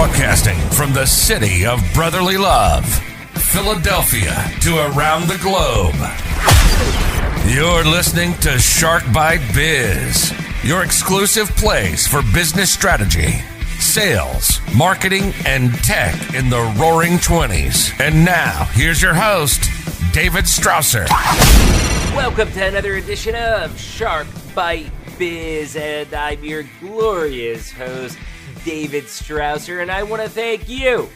Broadcasting from the city of brotherly love, Philadelphia to around the globe. You're listening to Shark Bite Biz, your exclusive place for business strategy, sales, marketing, and tech in the roaring 20s. And now, here's your host, David Strausser. Welcome to another edition of Shark Bite Biz, and I'm your glorious host, David Strausser, and I want to thank you.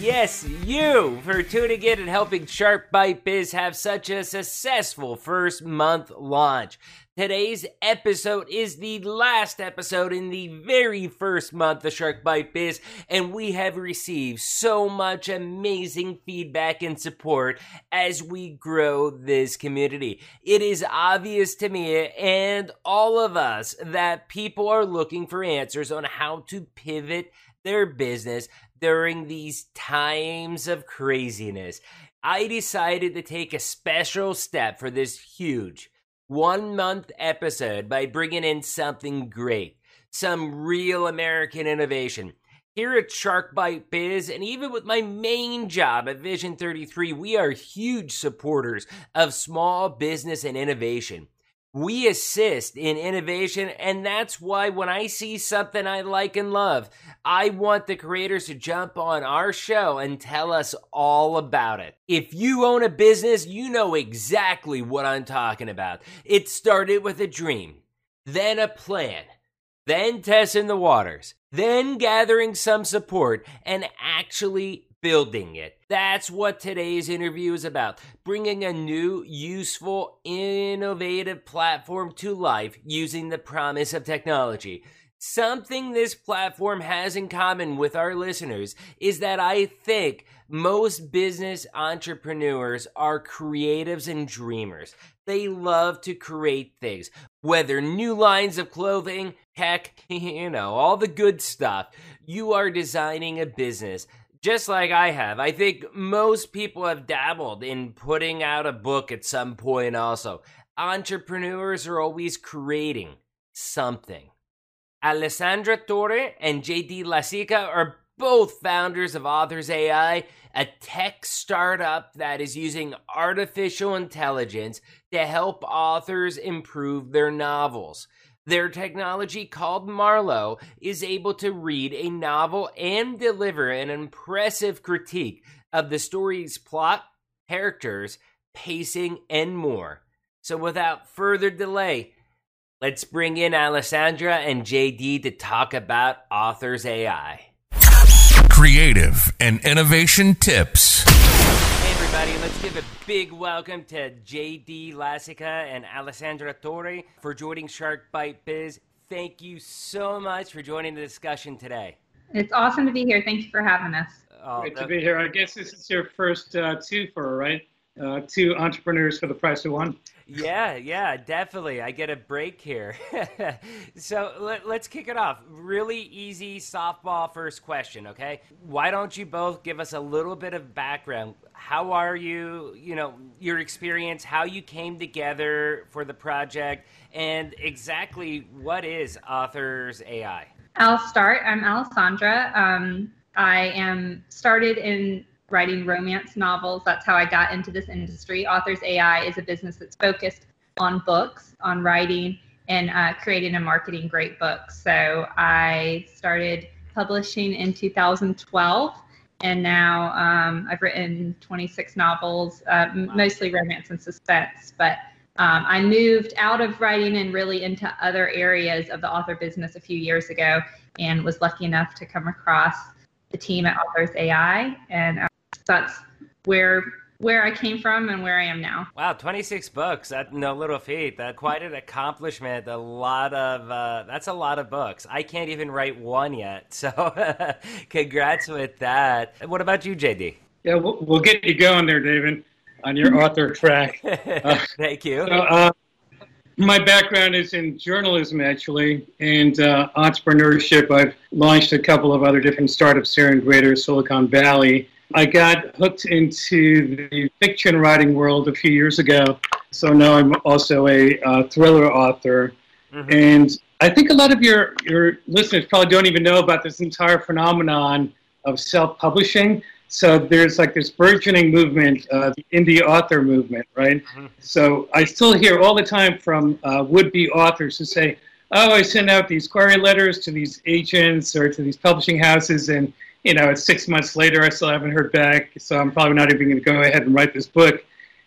Yes, you for tuning in and helping Shark Bite Biz have such a successful first month launch. Today's episode is the last episode in the very first month of Shark Bite Biz, and we have received so much amazing feedback and support as we grow this community. It is obvious to me and all of us that people are looking for answers on how to pivot their business during these times of craziness. I decided to take a special step for this huge one month episode by bringing in something great, some real American innovation. Here at Shark Bite Biz, and even with my main job at Vision 33, we are huge supporters of small business and innovation. We assist in innovation, and that's why when I see something I like and love, I want the creators to jump on our show and tell us all about it. If you own a business, you know exactly what I'm talking about. It started with a dream, then a plan, then testing the waters, then gathering some support, and actually building it. That's what today's interview is about bringing a new, useful, innovative platform to life using the promise of technology. Something this platform has in common with our listeners is that I think most business entrepreneurs are creatives and dreamers. They love to create things, whether new lines of clothing, heck, you know, all the good stuff. You are designing a business just like I have. I think most people have dabbled in putting out a book at some point, also. Entrepreneurs are always creating something. Alessandra Torre and JD Lasica are both founders of Authors AI, a tech startup that is using artificial intelligence to help authors improve their novels. Their technology, called Marlowe, is able to read a novel and deliver an impressive critique of the story's plot, characters, pacing, and more. So, without further delay, let's bring in Alessandra and JD to talk about Authors AI. Creative and innovation tips everybody. Let's give a big welcome to JD Lasica and Alessandra Torre for joining Shark Bite Biz. Thank you so much for joining the discussion today. It's awesome to be here. Thank you for having us. Oh, Great to be here. I guess this is your first uh, two for, right? Uh, two entrepreneurs for the price of one. Yeah, yeah, definitely. I get a break here. so let, us kick it off. Really easy softball first question, okay? Why don't you both give us a little bit of background? How are you, you know, your experience, how you came together for the project, and exactly what is Authors AI? I'll start. I'm Alessandra. Um, I am started in writing romance novels. That's how I got into this industry. Authors AI is a business that's focused on books, on writing, and uh, creating and marketing great books. So I started publishing in 2012, and now um, I've written 26 novels, uh, mostly romance and suspense. But um, I moved out of writing and really into other areas of the author business a few years ago, and was lucky enough to come across the team at Authors AI, and uh, that's where where I came from and where I am now. Wow, 26 books. That no little feat. That quite an accomplishment. A lot of uh, that's a lot of books. I can't even write one yet. So, congrats with that. What about you, JD? Yeah, we'll, we'll get you going there, David, on your author track. Uh, Thank you. So, uh, my background is in journalism, actually, and uh, entrepreneurship. I've launched a couple of other different startups here in Greater Silicon Valley I got hooked into the fiction writing world a few years ago. So now I'm also a uh, thriller author. Mm-hmm. And I think a lot of your, your listeners probably don't even know about this entire phenomenon of self-publishing. So there's like this burgeoning movement, uh, the indie author movement, right? Mm-hmm. So I still hear all the time from uh, would-be authors who say, "Oh, I send out these query letters to these agents or to these publishing houses, and you know, it's six months later, I still haven't heard back. So I'm probably not even going to go ahead and write this book."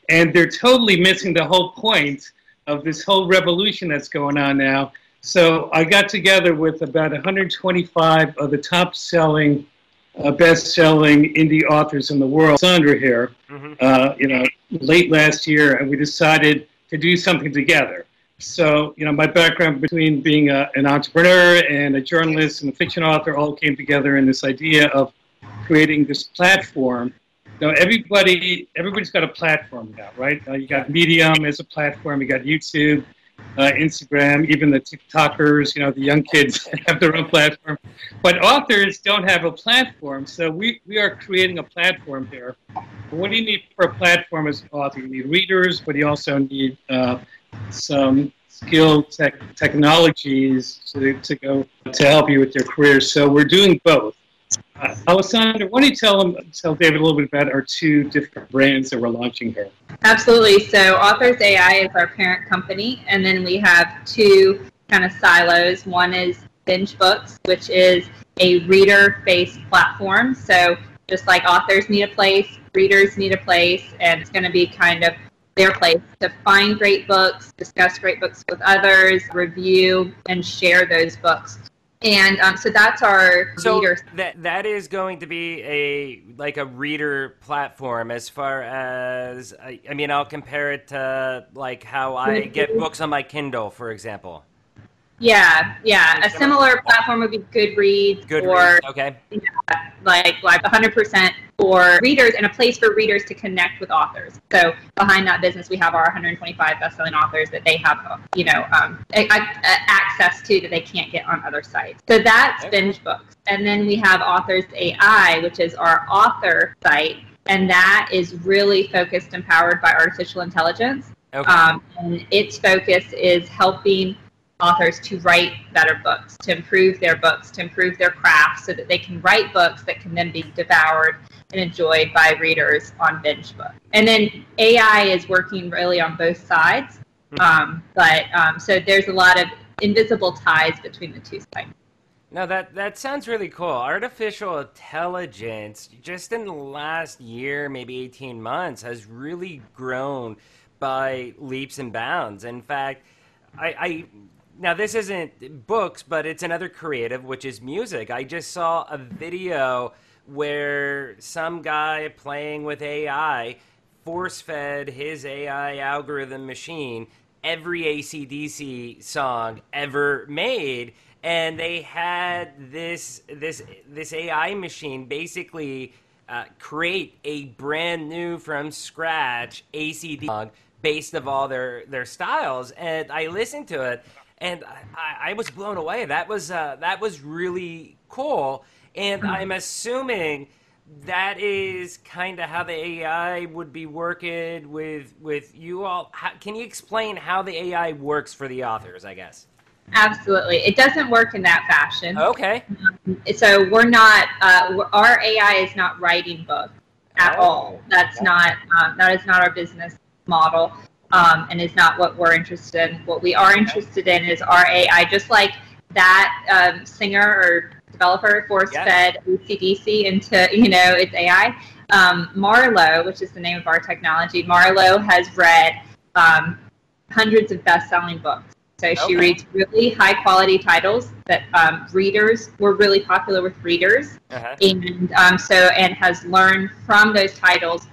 And they're totally missing the whole point of this whole revolution that's going on now. So I got together with about 125 of the top-selling uh, best-selling indie authors in the world, Sandra here, mm-hmm. uh, you know, late last year, and we decided to do something together. So, you know, my background between being a, an entrepreneur and a journalist and a fiction author all came together in this idea of creating this platform. Now, everybody, everybody's got a platform now, right? Uh, you got Medium as a platform, you got YouTube, uh, Instagram, even the TikTokers, you know, the young kids have their own platform. But authors don't have a platform, so we, we are creating a platform here. What do you need for a platform as an author? You need readers, but you also need uh, some skill tech, technologies to, to go to help you with your career. So we're doing both. Uh, Alessandra, why don't you tell them, tell David a little bit about our two different brands that we're launching here? Absolutely. So Authors AI is our parent company, and then we have two kind of silos. One is Binge Books, which is a reader-based platform. So just like authors need a place, readers need a place, and it's going to be kind of their place to find great books, discuss great books with others, review, and share those books and um, so that's our so reader. That that is going to be a like a reader platform. As far as I, I mean, I'll compare it to like how I get books on my Kindle, for example. Yeah, yeah. A similar platform would be Goodreads, Goodreads or okay, yeah, like like 100% for readers and a place for readers to connect with authors. So behind that business, we have our 125 best-selling authors that they have, you know, um, a, a access to that they can't get on other sites. So that's okay. Binge Books, and then we have Authors AI, which is our author site, and that is really focused and powered by artificial intelligence. Okay. Um, and its focus is helping authors to write better books, to improve their books, to improve their craft so that they can write books that can then be devoured and enjoyed by readers on binge book. And then AI is working really on both sides. Hmm. Um, but um, so there's a lot of invisible ties between the two sides. No, that that sounds really cool. Artificial intelligence, just in the last year, maybe eighteen months, has really grown by leaps and bounds. In fact, I, I now this isn't books, but it's another creative, which is music. I just saw a video where some guy playing with AI force fed his AI algorithm machine every ACDC song ever made. And they had this this this AI machine basically uh, create a brand new from scratch ACDC song based of all their their styles. And I listened to it, and I, I was blown away. That was uh, that was really cool, and hmm. I'm assuming that is kind of how the AI would be working with with you all. How, can you explain how the AI works for the authors? I guess. Absolutely, it doesn't work in that fashion. Okay. Um, so we're not. Uh, our AI is not writing books at oh. all. That's not. Um, that is not our business model um, and is not what we're interested in. What we are interested in is our AI, just like that um, singer or developer force fed ACDC into you know its AI. Um, Marlowe, which is the name of our technology, Marlowe has read um, hundreds of best-selling books. So okay. she reads really high-quality titles that um, readers were really popular with readers, uh-huh. and um, so and has learned from those titles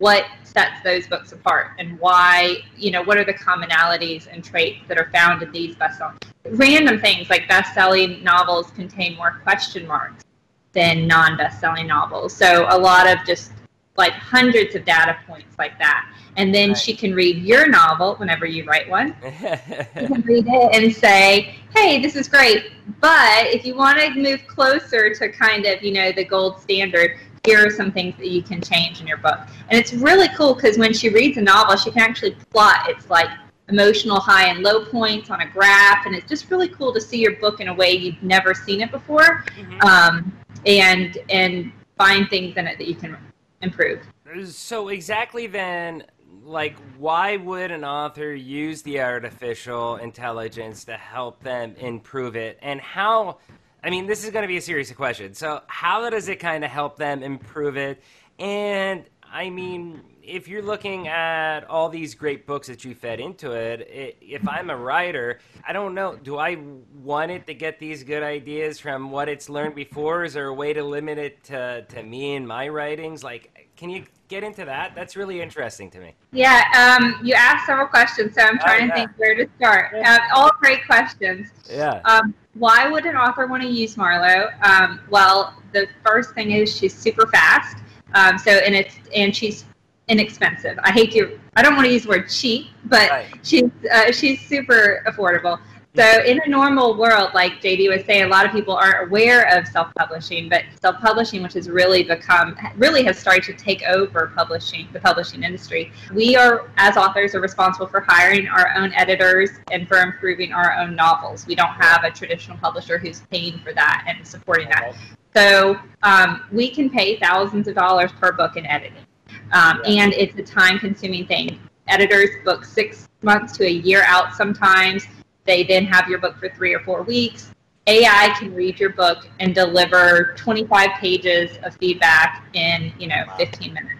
what sets those books apart and why, you know, what are the commonalities and traits that are found in these best-selling. Random things like best-selling novels contain more question marks than non-best-selling novels. So a lot of just like hundreds of data points like that. And then right. she can read your novel whenever you write one. you can read it and say, hey, this is great. But if you want to move closer to kind of, you know, the gold standard, here are some things that you can change in your book. And it's really cool because when she reads a novel, she can actually plot its like emotional high and low points on a graph, and it's just really cool to see your book in a way you've never seen it before. Mm-hmm. Um, and and find things in it that you can improve. So exactly then, like, why would an author use the artificial intelligence to help them improve it, and how? I mean, this is going to be a series of questions. So, how does it kind of help them improve it? And I mean, if you're looking at all these great books that you fed into it, it, if I'm a writer, I don't know, do I want it to get these good ideas from what it's learned before? Is there a way to limit it to, to me and my writings? Like, can you get into that? That's really interesting to me. Yeah, um, you asked several questions, so I'm oh, trying oh, yeah. to think where to start. Uh, all great questions. Yeah. Um, why would an author want to use Marlowe? Um, well, the first thing is she's super fast. Um, so and it's and she's inexpensive. I hate to, I don't want to use the word cheap, but right. she's uh, she's super affordable. So in a normal world, like JD was saying, a lot of people aren't aware of self-publishing, but self-publishing, which has really become, really has started to take over publishing, the publishing industry. We are, as authors, are responsible for hiring our own editors and for improving our own novels. We don't have a traditional publisher who's paying for that and supporting that. So um, we can pay thousands of dollars per book in editing. Um, and it's a time consuming thing. Editors book six months to a year out sometimes. They then have your book for three or four weeks. AI can read your book and deliver 25 pages of feedback in, you know, 15 minutes.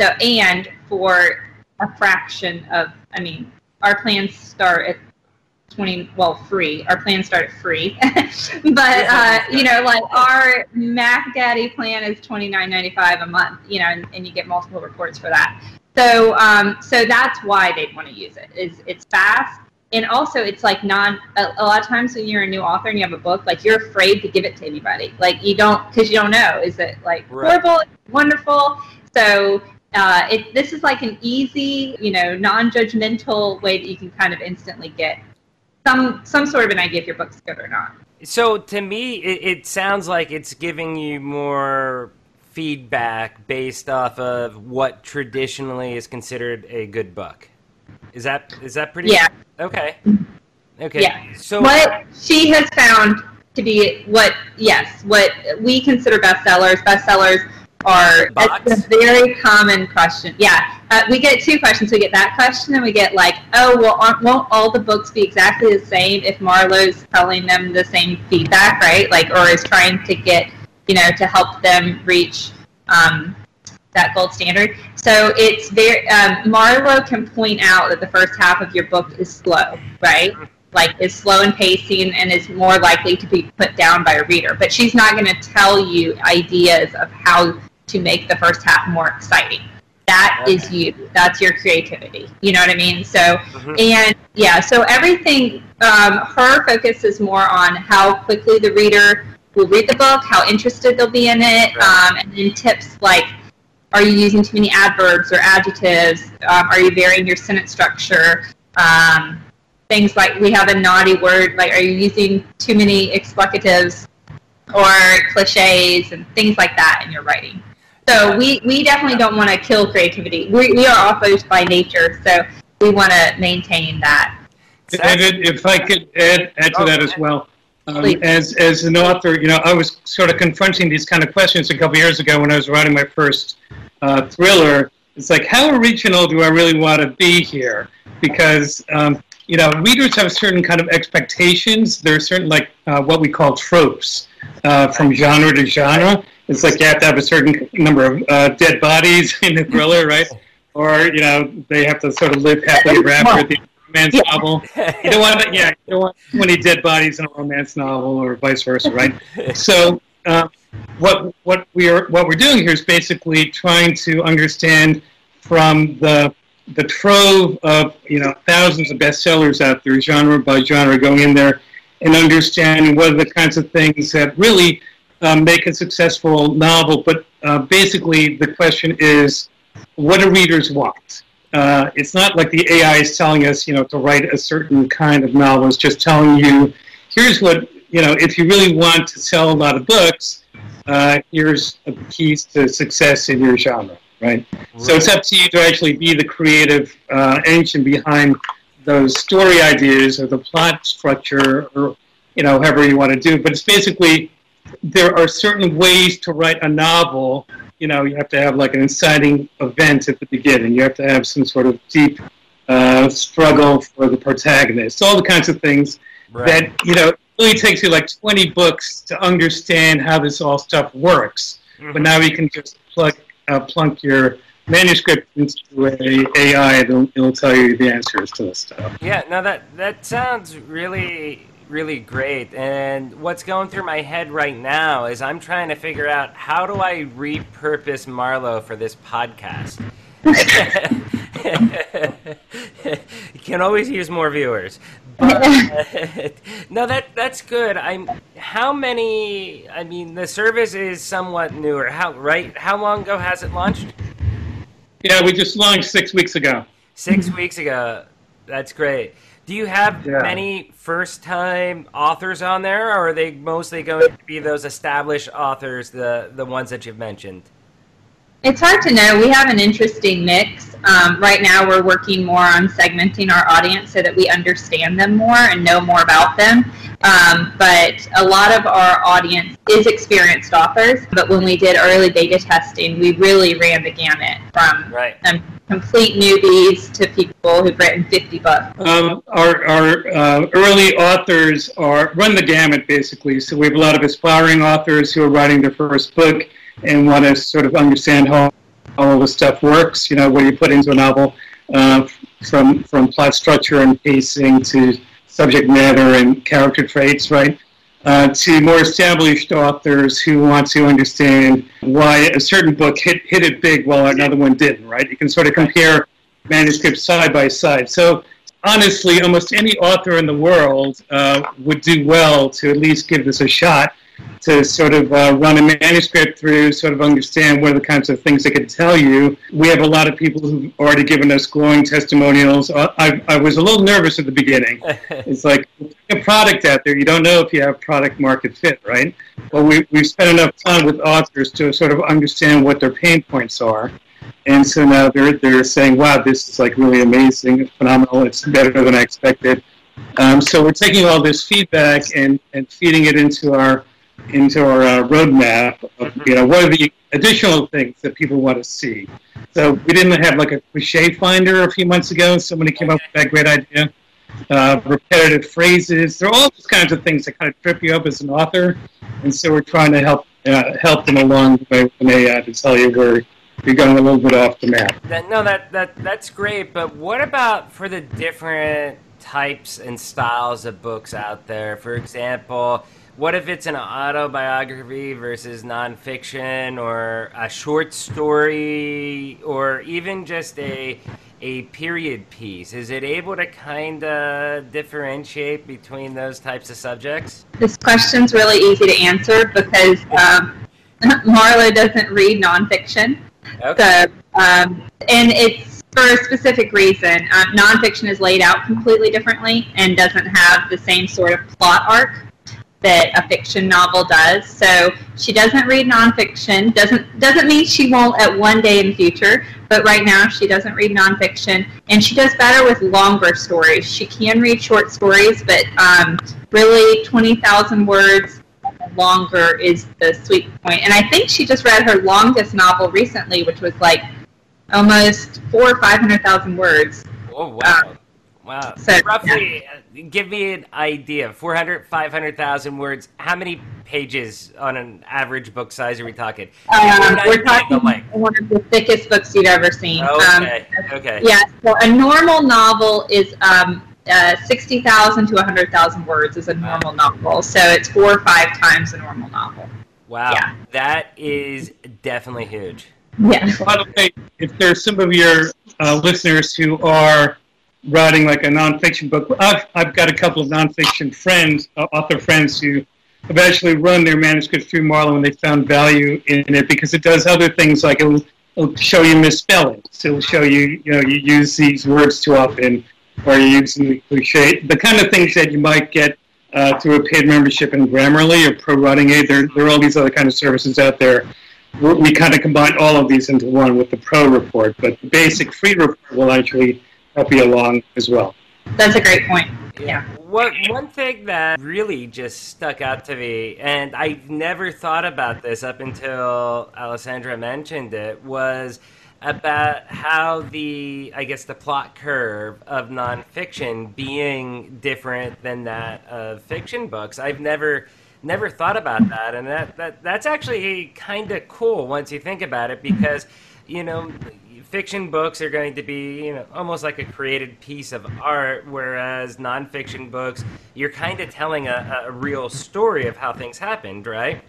So, and for a fraction of, I mean, our plans start at 20 well free. Our plans start at free. But uh, you know like our mac daddy plan is 29.95 a month you know and, and you get multiple reports for that. So um, so that's why they'd want to use it is it's fast and also it's like non a, a, lot of times when you're a new author and you have a book like you're afraid to give it to anybody like you don't because you don't know is it like right. horrible wonderful so uh, it, this is like an easy, you know, non-judgmental way that you can kind of instantly get some some sort of an idea if your book's good or not. So to me, it, it sounds like it's giving you more feedback based off of what traditionally is considered a good book. Is that is that pretty? Yeah. Okay. Okay. Yeah. So what she has found to be what yes what we consider bestsellers bestsellers are a very common question. Yeah, uh, we get two questions. We get that question, and we get like, oh, well, won't all the books be exactly the same if Marlowe's telling them the same feedback, right? Like, or is trying to get, you know, to help them reach um, that gold standard. So it's very um, Marlowe can point out that the first half of your book is slow, right? Like is slow in pacing and is more likely to be put down by a reader. But she's not going to tell you ideas of how to make the first half more exciting. That okay. is you. That's your creativity. You know what I mean? So, mm-hmm. and yeah, so everything, um, her focus is more on how quickly the reader will read the book, how interested they'll be in it, um, and then tips like are you using too many adverbs or adjectives? Um, are you varying your sentence structure? Um, things like we have a naughty word, like are you using too many explicatives or cliches and things like that in your writing? So we, we definitely don't want to kill creativity. We, we are authors by nature, so we want to maintain that. And if I could add, add to that as well. Um, as, as an author, you know, I was sort of confronting these kind of questions a couple years ago when I was writing my first uh, thriller. It's like, how original do I really want to be here? Because, um, you know, readers have certain kind of expectations. There are certain, like, uh, what we call tropes uh, from genre to genre. It's like you have to have a certain number of uh, dead bodies in the thriller, right? Or you know they have to sort of live happily ever after at the romance novel. You don't want, yeah, you don't want too many dead bodies in a romance novel, or vice versa, right? So. Uh, what what we are what we're doing here is basically trying to understand from the the trove of you know thousands of bestsellers out there, genre by genre, going in there and understanding what are the kinds of things that really um, make a successful novel. But uh, basically, the question is, what do readers want? Uh, it's not like the AI is telling us, you know, to write a certain kind of novel. It's just telling you, here's what, you know, if you really want to sell a lot of books, uh, here's the keys to success in your genre, right? right? So it's up to you to actually be the creative uh, engine behind those story ideas or the plot structure or, you know, however you want to do. But it's basically there are certain ways to write a novel. You know, you have to have like an inciting event at the beginning. You have to have some sort of deep uh, struggle for the protagonist. All the kinds of things right. that you know it really takes you like 20 books to understand how this all stuff works. Mm-hmm. But now you can just plug uh, plunk your manuscript into a AI, it'll, it'll tell you the answers to this stuff. Yeah, now that that sounds really really great. And what's going through my head right now is I'm trying to figure out how do I repurpose Marlowe for this podcast. you can always use more viewers. But, no, that that's good. I'm. How many? I mean, the service is somewhat newer. How right? How long ago has it launched? Yeah, we just launched six weeks ago. Six weeks ago. That's great. Do you have yeah. many first time authors on there, or are they mostly going to be those established authors, the, the ones that you've mentioned? It's hard to know. We have an interesting mix. Um, right now, we're working more on segmenting our audience so that we understand them more and know more about them. Um, but a lot of our audience is experienced authors. But when we did early beta testing, we really ran the gamut from right. um, complete newbies to people who've written 50 books. Um, our our uh, early authors are run the gamut basically. So we have a lot of aspiring authors who are writing their first book and want to sort of understand how all the stuff works. You know, what do you put into a novel, uh, from from plot structure and pacing to subject matter and character traits, right? Uh, to more established authors who want to understand why a certain book hit, hit it big while another one didn't, right? You can sort of compare manuscripts side by side. So honestly, almost any author in the world uh, would do well to at least give this a shot to sort of uh, run a manuscript through, sort of understand what are the kinds of things they can tell you. We have a lot of people who've already given us glowing testimonials. Uh, I, I was a little nervous at the beginning. it's like a product out there, you don't know if you have product market fit, right? But we, we've spent enough time with authors to sort of understand what their pain points are. And so now they're, they're saying, wow, this is like really amazing, phenomenal, it's better than I expected. Um, so we're taking all this feedback and, and feeding it into our into our uh, roadmap of, you know, what are the additional things that people want to see. So we didn't have like a cliche finder a few months ago. Somebody came up with that great idea. Uh, repetitive phrases. There are all those kinds of things that kind of trip you up as an author. And so we're trying to help uh, help them along the way with to tell you where you're going a little bit off the map. That, no, that, that that's great. But what about for the different types and styles of books out there? For example, what if it's an autobiography versus nonfiction or a short story or even just a a period piece is it able to kind of differentiate between those types of subjects this question's really easy to answer because um, marlowe doesn't read nonfiction okay. so um, and it's for a specific reason um, nonfiction is laid out completely differently and doesn't have the same sort of plot arc that a fiction novel does. So she doesn't read nonfiction. Doesn't doesn't mean she won't at one day in the future. But right now she doesn't read nonfiction, and she does better with longer stories. She can read short stories, but um, really twenty thousand words longer is the sweet point. And I think she just read her longest novel recently, which was like almost four or five hundred thousand words. Oh wow! Um, Wow. So, roughly, yeah. uh, give me an idea 400, 500,000 words. How many pages on an average book size are we talking? Um, we're talking one of the thickest books you've ever seen. Okay. Um, okay. Yeah. So a normal novel is um, uh, 60,000 to 100,000 words is a normal novel. So it's four or five times a normal novel. Wow. Yeah. That is definitely huge. Yeah. By the way, if there's some of your uh, listeners who are writing like a nonfiction book. I've, I've got a couple of nonfiction friends, uh, author friends, who have actually run their manuscript through Marlowe and they found value in it because it does other things like it'll, it'll show you misspellings. It'll show you, you know, you use these words too often or you're using the cliche. The kind of things that you might get uh, through a paid membership in Grammarly or Pro Writing Aid. There, there are all these other kind of services out there. We kind of combine all of these into one with the Pro report, but the basic free report will actually help you along as well. That's a great point. Yeah. what, one thing that really just stuck out to me, and I've never thought about this up until Alessandra mentioned it, was about how the I guess the plot curve of nonfiction being different than that of fiction books. I've never never thought about that, and that, that that's actually kind of cool once you think about it, because you know fiction books are going to be you know almost like a created piece of art, whereas nonfiction books you're kind of telling a, a real story of how things happened, right?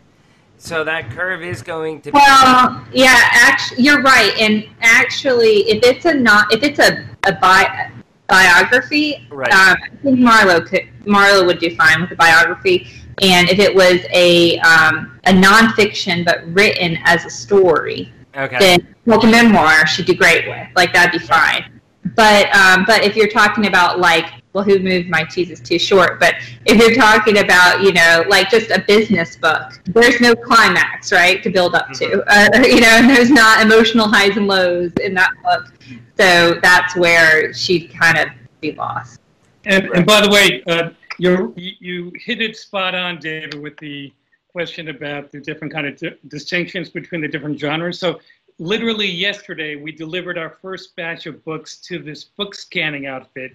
So that curve is going to. Be Well, yeah, actually, you're right. And actually, if it's a not, if it's a a bi- biography, Right. um, I think Marlowe could Marlowe would do fine with a biography. And if it was a um, a nonfiction but written as a story, Okay. then like a memoir she'd do great with. Like that'd be fine. But um, but if you're talking about like well, who moved my cheese too short. But if you're talking about you know like just a business book, there's no climax right to build up to. Uh, you know, and there's not emotional highs and lows in that book. So that's where she'd kind of be lost. And, and by the way, uh, you you hit it spot on, David, with the question about the different kind of di- distinctions between the different genres. So, literally yesterday, we delivered our first batch of books to this book scanning outfit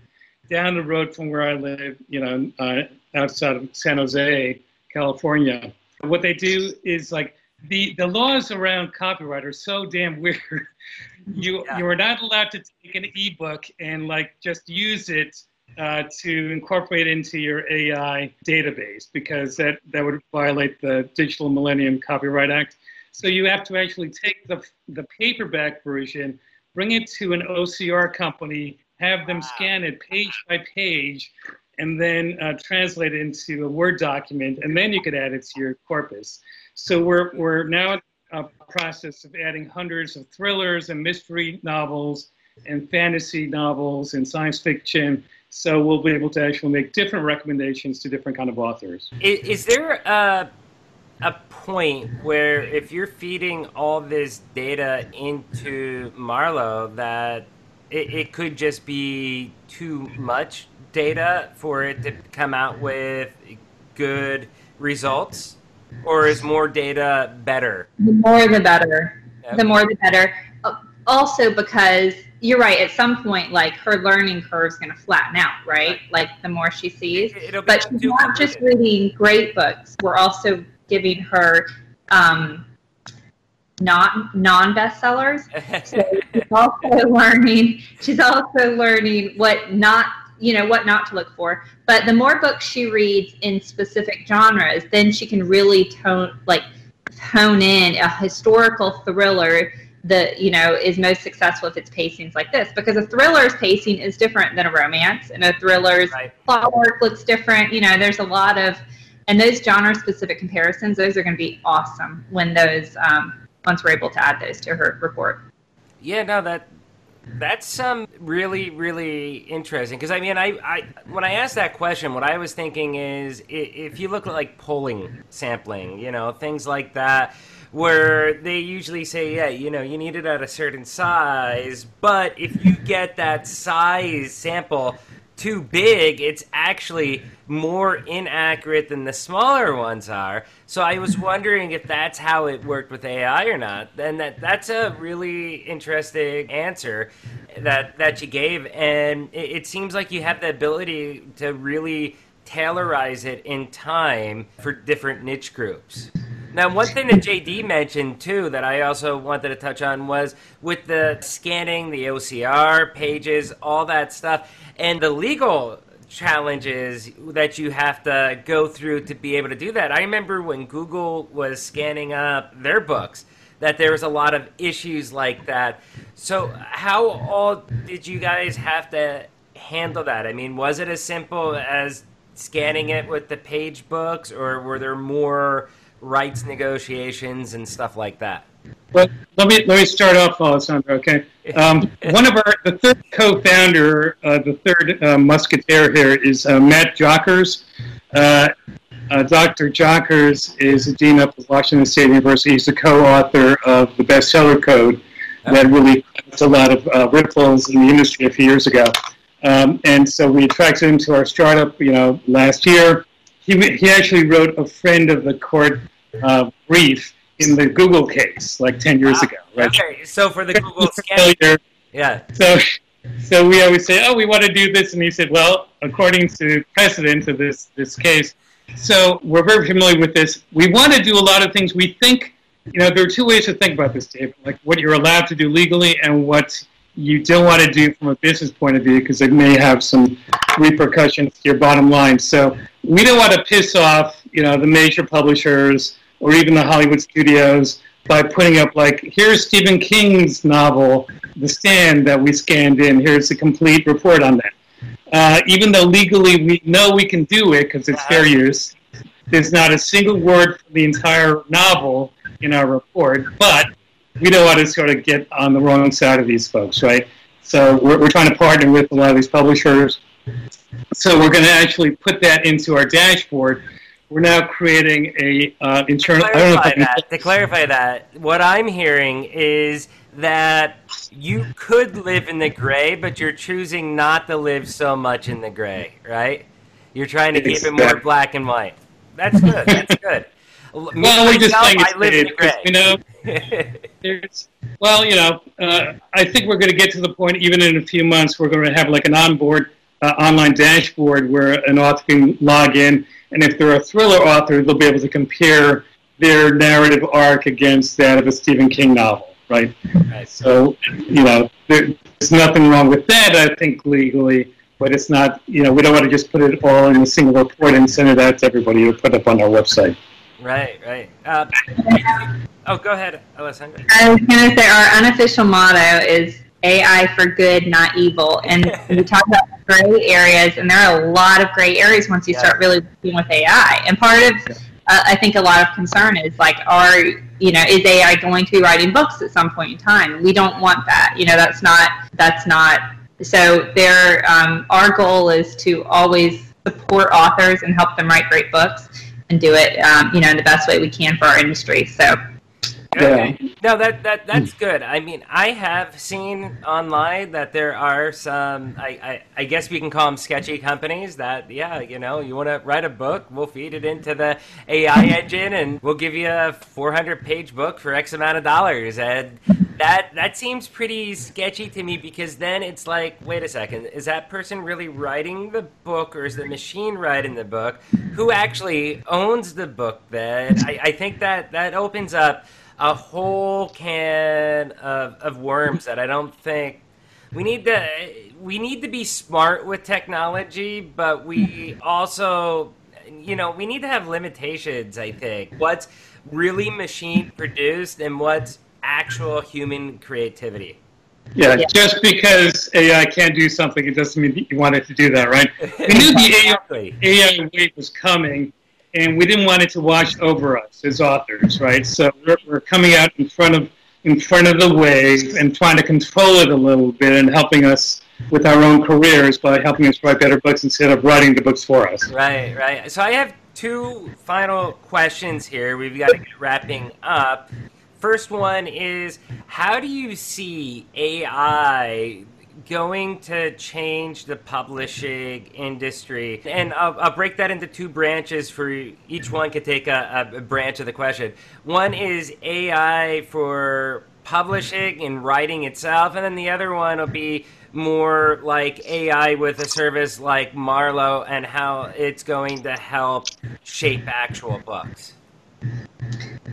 down the road from where I live, you know, uh, outside of San Jose, California. What they do is like the the laws around copyright are so damn weird. You Yeah. you are not allowed to take an ebook and like just use it uh, to incorporate into your AI database because that, that would violate the Digital Millennium Copyright Act. So you have to actually take the, the paperback version, bring it to an OCR company, have them scan it page by page, and then uh, translate it into a Word document, and then you could add it to your corpus. So we're, we're now in a process of adding hundreds of thrillers and mystery novels and fantasy novels and science fiction. So we'll be able to actually make different recommendations to different kind of authors. Is, is there a, a point where if you're feeding all this data into Marlowe that it, it could just be too much data for it to come out with good results? Or is more data better? The more the better. Yep. The more the better. Uh, Also, because you're right, at some point, like her learning curve's going to flatten out, right? Like the more she sees. It'll But she's not just reading great books. We're also giving her um, not non bestsellers. So she's also learning. She's also learning what not, you know, what not to look for. But the more books she reads in specific genres, then she can really tone, like, hone in a historical thriller that you know is most successful if its pacing's like this. Because a thriller's pacing is different than a romance, and a thriller's Right. plot work looks different. You know, there's a lot of, and those genre-specific comparisons, those are going to be awesome when those. Um, once we're able to add those to her report. Yeah, no, that that's um really really interesting because I mean I, I when I asked that question, what I was thinking is if you look at like polling sampling, you know, things like that, where they usually say, yeah, you know, you need it at a certain size, but if you get that size sample too big, it's actually more inaccurate than the smaller ones are. So I was wondering if that's how it worked with AI or not. And that that's a really interesting answer that that you gave, and it, it seems like you have the ability to really tailorize it in time for different niche groups. Now, one thing that JD mentioned too that I also wanted to touch on was with the scanning, the OCR pages, all that stuff, and the legal challenges that you have to go through to be able to do that. I remember when Google was scanning up their books that there was a lot of issues like that. So, how all did you guys have to handle that? I mean, was it as simple as scanning it with the page books, or were there more rights negotiations and stuff like that? But let me let me start off, Alessandra. Okay, um, one of our the third co-founder, uh, the third uh, musketeer here is uh, Matt Jockers. Uh, uh, Dr. Jockers is a dean up at Washington State University. He's the co-author of the bestseller code that really caused a lot of uh, ripples in the industry a few years ago. Um, and so we attracted him to our startup, you know, last year. He, he actually wrote a friend of the court uh, brief in the Google case like 10 years ago. Right? Okay, so for the Google scan. Yeah. So, so we always say, oh, we want to do this. And he said, well, according to precedent of this, this case, so we're very familiar with this. We want to do a lot of things. We think, you know, there are two ways to think about this, Dave, like what you're allowed to do legally and what you don't want to do from a business point of view because it may have some repercussions to your bottom line. So we don't want to piss off, you know, the major publishers or even the Hollywood studios by putting up like, here's Stephen King's novel, The Stand, that we scanned in. Here's a complete report on that. Uh, even though legally we know we can do it because it's fair use, there's not a single word from the entire novel in our report, but we don't want to sort of get on the wrong side of these folks, right? So we're, we're trying to partner with a lot of these publishers. So we're going to actually put that into our dashboard. We're now creating a uh, internal. To clarify, that, to clarify that, what I'm hearing is that you could live in the gray, but you're choosing not to live so much in the gray, right? You're trying to keep it more black and white. That's good. That's good. well, we just think I live in the gray. You know, there's, well, you know, uh, I think we're going to get to the point, even in a few months, we're going to have like an onboard uh, online dashboard where an author can log in, and if they're a thriller author, they'll be able to compare their narrative arc against that of a Stephen King novel, right? right. So, you know, there's nothing wrong with that, I think, legally, but it's not, you know, we don't want to just put it all in a single report and send it out to everybody or put it up on our website. Right, right. Uh, oh, go ahead, Alessandra. I was going to say our unofficial motto is AI for good, not evil. And we talk about gray areas, and there are a lot of gray areas once you yeah. start really working with AI. And part of, uh, I think, a lot of concern is like, are you know, is AI going to be writing books at some point in time? We don't want that. You know, that's not that's not. So there, um, our goal is to always support authors and help them write great books and do it, um, you know, in the best way we can for our industry. So. Okay. Yeah. No, that, that hmm. that's good. I mean, I have seen online that there are some. I, I, I guess we can call them sketchy companies. That yeah, you know, you want to write a book, we'll feed it into the AI engine, and we'll give you a 400 page book for X amount of dollars. And that that seems pretty sketchy to me because then it's like, wait a second, is that person really writing the book or is the machine writing the book? Who actually owns the book? Then I, I think that that opens up a whole can of, of worms that I don't think we need to we need to be smart with technology, but we also you know we need to have limitations. I think what's really machine produced and what's actual human creativity. Yeah, yeah, just because AI can't do something, it doesn't mean that you want it to do that, right? We knew the AI, AI wave was coming, and we didn't want it to wash over us as authors, right? So we're, we're coming out in front of in front of the wave and trying to control it a little bit and helping us with our own careers by helping us write better books instead of writing the books for us. Right, right. So I have two final questions here. We've got to get wrapping up. First one is how do you see AI going to change the publishing industry? And I'll, I'll break that into two branches for each mm-hmm. one could take a, a branch of the question. One is AI for publishing and writing itself, and then the other one will be more like AI with a service like Marlowe and how it's going to help shape actual books.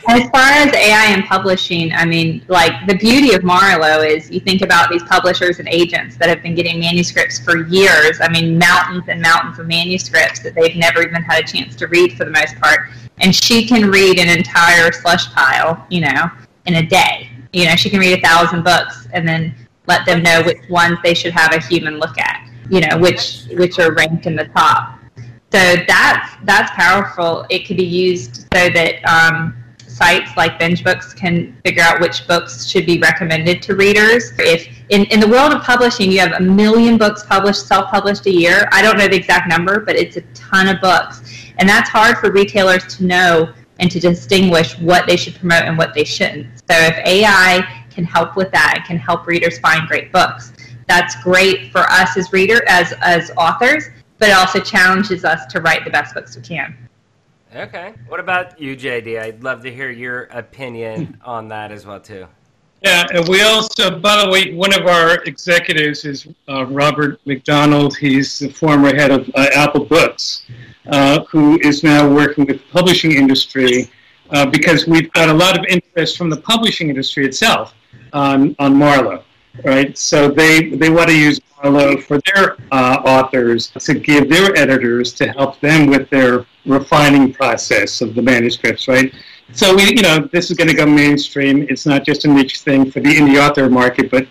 As far as AI and publishing, I mean, like the beauty of Marlowe is you think about these publishers and agents that have been getting manuscripts for years. I mean, mountains and mountains of manuscripts that they've never even had a chance to read for the most part. And she can read an entire slush pile, you know, in a day. You know, she can read a thousand books and then let them know which ones they should have a human look at, you know, which which are ranked in the top. So that's that's powerful. It could be used so that um, sites like binge books can figure out which books should be recommended to readers. If in, in the world of publishing, you have a million books published, self-published a year. I don't know the exact number, but it's a ton of books, and that's hard for retailers to know and to distinguish what they should promote and what they shouldn't. So if AI can help with that, can help readers find great books. that's great for us as reader as as authors, but it also challenges us to write the best books we can. Okay. What about you, JD? I'd love to hear your opinion on that as well too. Yeah, and we also, by the way, one of our executives is uh, Robert McDonald. He's the former head of uh, Apple Books, uh, who is now working with the publishing industry uh, because we've got a lot of interest from the publishing industry itself on, on Marlowe, right? So they, they want to use Marlowe for their uh, authors to give their editors to help them with their refining process of the manuscripts, right? So we, you know, this is going to go mainstream. It's not just a niche thing for the indie author market, but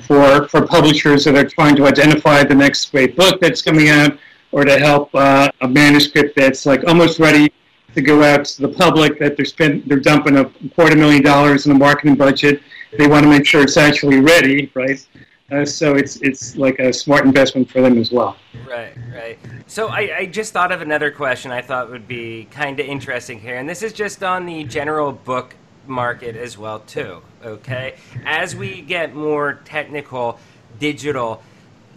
for for publishers that are trying to identify the next great book that's coming out, or to help uh, a manuscript that's like almost ready to go out to the public that they're spend they're dumping a quarter million dollars in a marketing budget. They want to make sure it's actually ready, right? Uh, so it's it's like a smart investment for them as well. Right, right. So I, I just thought of another question I thought would be kind of interesting here, and this is just on the general book market as well too. Okay, as we get more technical, digital.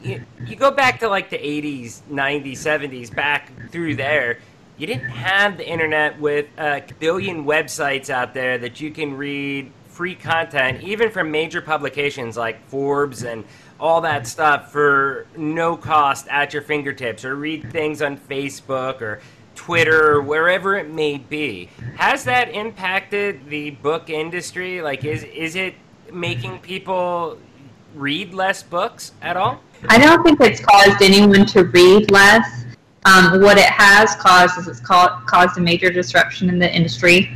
You, you go back to like the 80s, 90s, 70s, back through there you didn't have the internet with a billion websites out there that you can read free content, even from major publications like Forbes and all that stuff for no cost at your fingertips, or read things on Facebook or Twitter or wherever it may be. Has that impacted the book industry? Like, is is it making people read less books at all? I don't think it's caused anyone to read less. Um, what it has caused is it's caused a major disruption in the industry.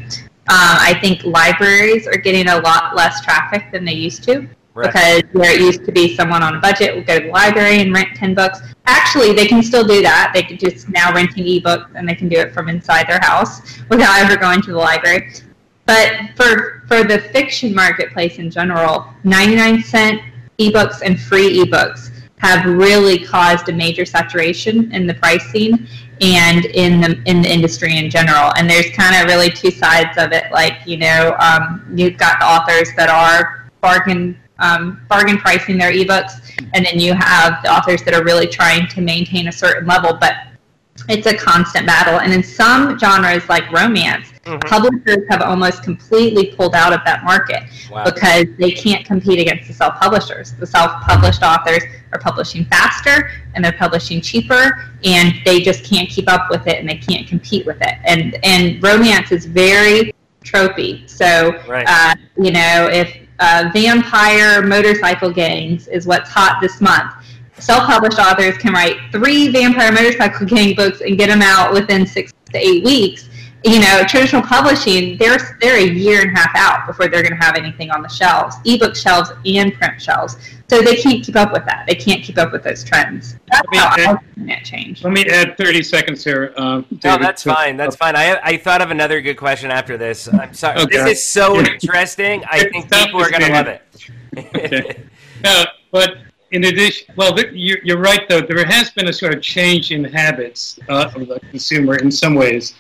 Um, I think libraries are getting a lot less traffic than they used to. Right. Because where it used to be someone on a budget would go to the library and rent 10 books. Actually, they can still do that. They can just now renting ebooks and they can do it from inside their house without ever going to the library. But for, for the fiction marketplace in general, 99 cent ebooks and free ebooks have really caused a major saturation in the pricing and in the in the industry in general. And there's kind of really two sides of it. Like you know, um, you've got the authors that are bargain um, bargain pricing their ebooks, and then you have the authors that are really trying to maintain a certain level. But it's a constant battle. And in some genres like romance, mm-hmm. publishers have almost completely pulled out of that market wow. because they can't compete against the self publishers. The self published authors are publishing faster and they're publishing cheaper and they just can't keep up with it and they can't compete with it. And and romance is very tropey. So right. uh, you know, if uh, vampire motorcycle gangs is what's hot this month. Self-published authors can write three vampire motorcycle gang books and get them out within six to eight weeks you know, traditional publishing, they're they're a year and a half out before they're going to have anything on the shelves, ebook shelves and print shelves. So they can't keep up with that. They can't keep up with those trends. That's how add, I change. Let me add 30 seconds here. Um, no, that's fine. That's fine. I, I thought of another good question after this. I'm sorry. Okay. This is so interesting. I think people are going to love it. okay. No, but in addition, well, you're right, though. There has been a sort of change in habits uh, of the consumer in some ways.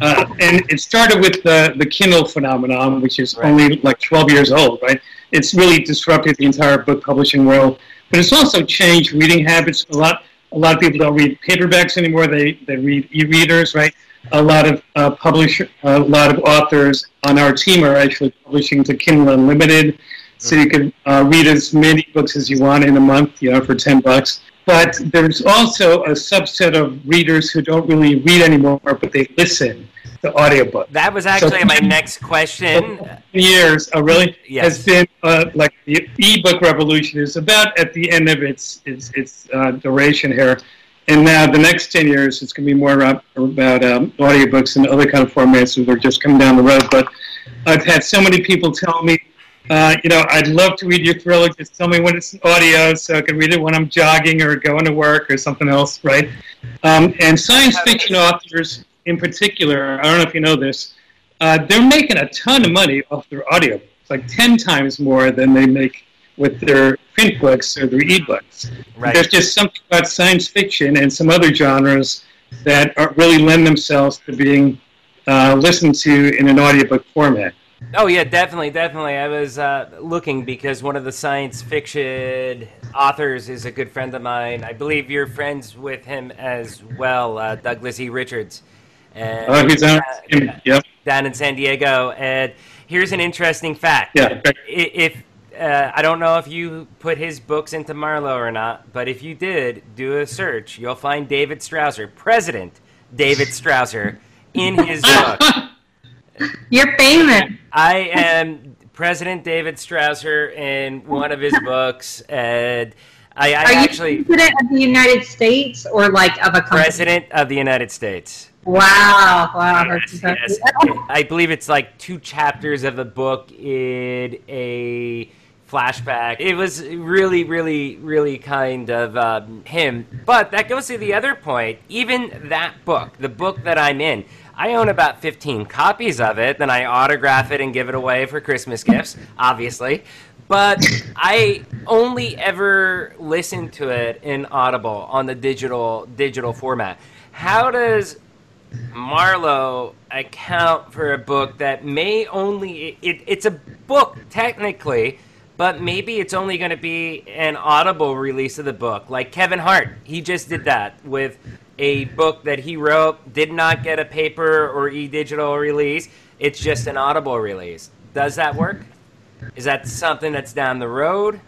Uh, and it started with the, the Kindle phenomenon, which is right. only like 12 years old, right? It's really disrupted the entire book publishing world. But it's also changed reading habits. A lot, a lot of people don't read paperbacks anymore. They, they read e-readers, right? A lot of uh, publisher, a lot of authors on our team are actually publishing to Kindle Unlimited so you can uh, read as many books as you want in a month, you know, for 10 bucks. But there's also a subset of readers who don't really read anymore, but they listen to audiobooks. That was actually so, my next question. Years, oh, really? Yes. Has been uh, like the ebook revolution is about at the end of its its, its uh, duration here. And now the next 10 years, it's going to be more about, about um, audiobooks and other kind of formats that are just coming down the road. But I've had so many people tell me uh, you know, I'd love to read your thriller. Just tell me when it's audio so I can read it when I'm jogging or going to work or something else, right? Um, and science fiction authors in particular, I don't know if you know this, uh, they're making a ton of money off their audio. It's like 10 times more than they make with their print books or their ebooks. Right. There's just something about science fiction and some other genres that are, really lend themselves to being uh, listened to in an audiobook format. Oh yeah, definitely, definitely. I was uh, looking because one of the science fiction authors is a good friend of mine. I believe you're friends with him as well, uh, Douglas E. Richards. And, oh, he's on. Uh, yep. Down in San Diego. And here's an interesting fact. Yeah. If uh, I don't know if you put his books into Marlowe or not, but if you did, do a search. You'll find David Strausser, President David Strausser, in his book. You're famous. I am President David Strausser in one of his books, and I, I Are actually you president of the United States or like of a country? President of the United States. Wow! Wow! Yes, yes. I believe it's like two chapters of the book in a flashback. It was really, really, really kind of um, him. But that goes to the other point. Even that book, the book that I'm in, I own about 15 copies of it, then I autograph it and give it away for Christmas gifts, obviously. But I only ever listen to it in Audible on the digital digital format. How does Marlowe account for a book that may only it, it's a book technically, but maybe it's only going to be an audible release of the book. Like Kevin Hart, he just did that with a book that he wrote, did not get a paper or e digital release. It's just an audible release. Does that work? Is that something that's down the road?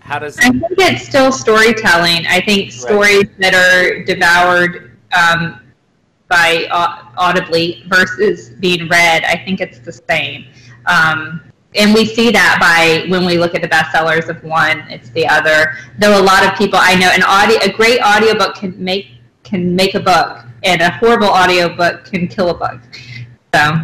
How does? I think it's still storytelling. I think stories right. that are devoured um, by uh, audibly versus being read, I think it's the same. Um, and we see that by when we look at the bestsellers of one, it's the other. Though a lot of people I know, an audio, a great audiobook can make can make a book, and a horrible audiobook can kill a book. So.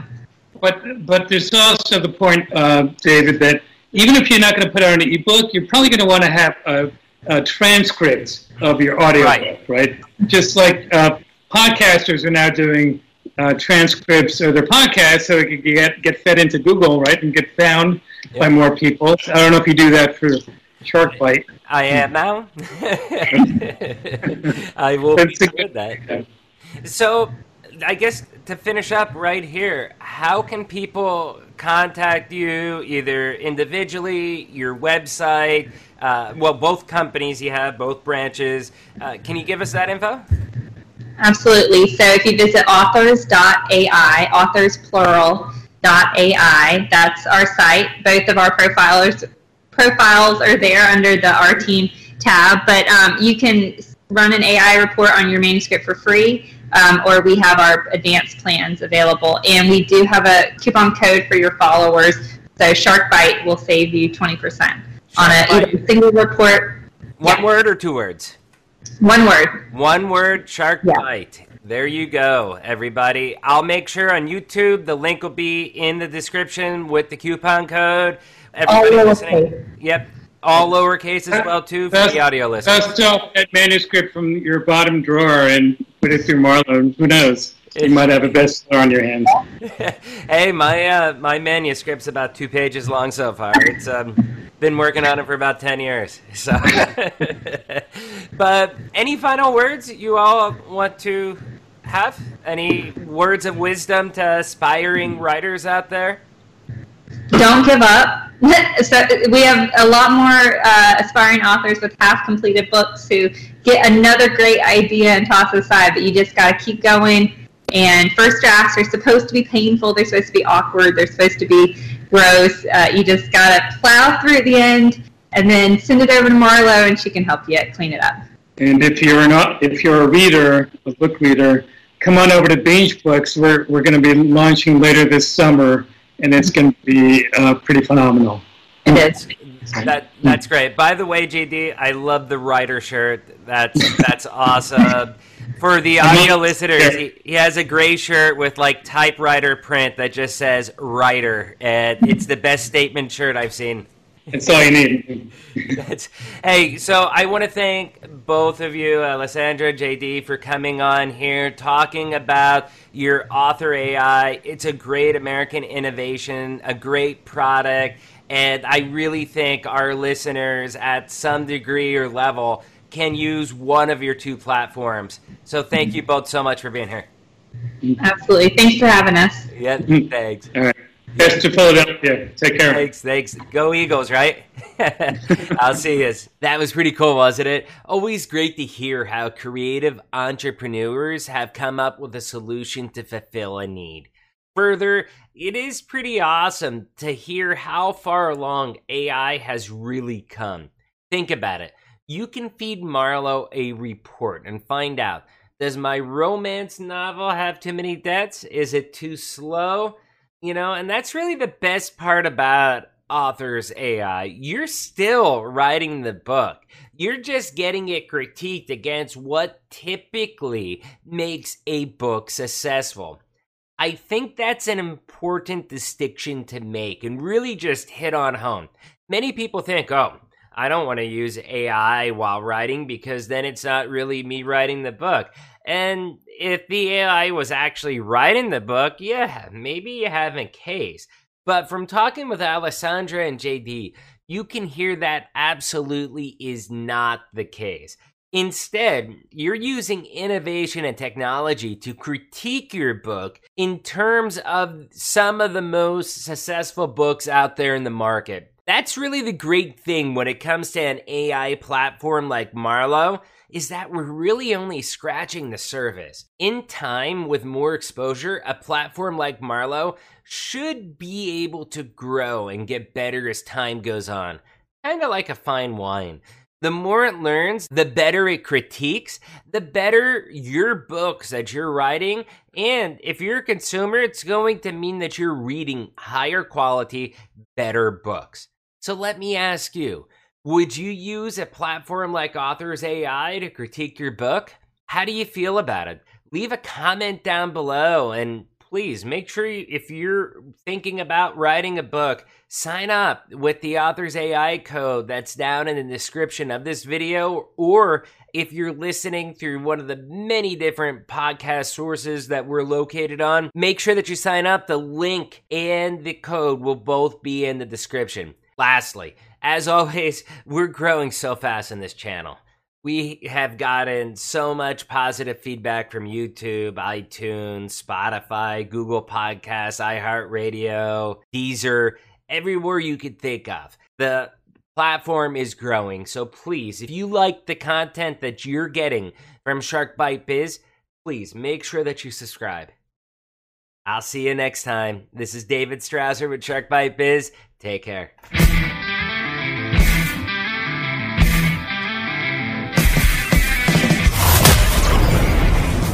But but there's also the point, uh, David, that even if you're not going to put out an ebook, you're probably going to want to have a, a transcript of your audiobook, right? right? Just like uh, podcasters are now doing uh, transcripts of their podcasts so it can get, get fed into Google, right, and get found yep. by more people. I don't know if you do that for Shark Bite. I am now. I will be doing that. So, I guess to finish up right here, how can people contact you either individually, your website? Uh, well, both companies you have, both branches. Uh, can you give us that info? Absolutely. So if you visit authors.ai, authors plural, .ai, that's our site. Both of our profilers profiles are there under the Our Team tab, but um, you can run an AI report on your manuscript for free, um, or we have our advanced plans available. And we do have a coupon code for your followers, so Shark Bite will save you 20% on a single report. One yeah. word or two words? One word. One word, Shark yeah. There you go, everybody. I'll make sure on YouTube the link will be in the description with the coupon code. Everybody all listening. Yep. All lowercase as well too for the audio listeners. Dust off that manuscript from your bottom drawer and put it through Marlowe. Who knows? You might have a bestseller on your hands. hey, my uh, my manuscript's about two pages long so far. It's um, been working on it for about ten years. So, but any final words you all want to have? Any words of wisdom to aspiring writers out there? Don't give up. so we have a lot more uh, aspiring authors with half completed books who get another great idea and toss it aside, but you just got to keep going and first drafts are supposed to be painful. They're supposed to be awkward. They're supposed to be gross. Uh, you just gotta plow through at the end, and then send it over to Marlowe, and she can help you clean it up. And if you're not, if you're a reader, a book reader, come on over to Binge Books. We're we're going to be launching later this summer, and it's going to be uh, pretty phenomenal. It is. That that's great. By the way, JD, I love the writer shirt. That's that's awesome. For the audio listeners, he, he, has a gray shirt with like typewriter print that just says "writer," and it's the best statement shirt I've seen. That's all you need. hey, so I want to thank both of you, uh, Alessandra, JD, for coming on here, talking about your author AI. It's a great American innovation, a great product, and I really think our listeners, at some degree or level, can use one of your two platforms. So thank you both so much for being here. Absolutely. Thanks for having us. Yeah, thanks. All right. Best to Philadelphia. Take care. Thanks, thanks. Go Eagles, right? I'll see you. That was pretty cool, wasn't it? Always great to hear how creative entrepreneurs have come up with a solution to fulfill a need. Further, it is pretty awesome to hear how far along AI has really come. Think about it. You can feed Marlowe a report and find out does my romance novel have too many debts? Is it too slow? You know, and that's really the best part about authors AI. You're still writing the book. You're just getting it critiqued against what typically makes a book successful. I think that's an important distinction to make and really just hit on home. Many people think, oh, I don't want to use AI while writing because then it's not really me writing the book. And if the AI was actually writing the book, yeah, maybe you have a case. But from talking with Alessandra and JD, you can hear that absolutely is not the case. Instead, you're using innovation and technology to critique your book in terms of some of the most successful books out there in the market. That's really the great thing when it comes to an AI platform like Marlowe is that we're really only scratching the surface. In time, with more exposure, a platform like Marlowe should be able to grow and get better as time goes on. Kind of like a fine wine. The more it learns, the better it critiques, the better your books that you're writing. And if you're a consumer, it's going to mean that you're reading higher quality, better books. So let me ask you would you use a platform like Authors AI to critique your book? How do you feel about it? Leave a comment down below and please make sure if you're thinking about writing a book, sign up with the Authors AI code that's down in the description of this video. Or if you're listening through one of the many different podcast sources that we're located on, make sure that you sign up. The link and the code will both be in the description. Lastly, as always, we're growing so fast in this channel. We have gotten so much positive feedback from YouTube, iTunes, Spotify, Google Podcasts, iHeartRadio, Deezer, everywhere you could think of. The platform is growing. So please, if you like the content that you're getting from Shark Bite Biz, please make sure that you subscribe. I'll see you next time. This is David Strausser with Shark Bite Biz. Take care.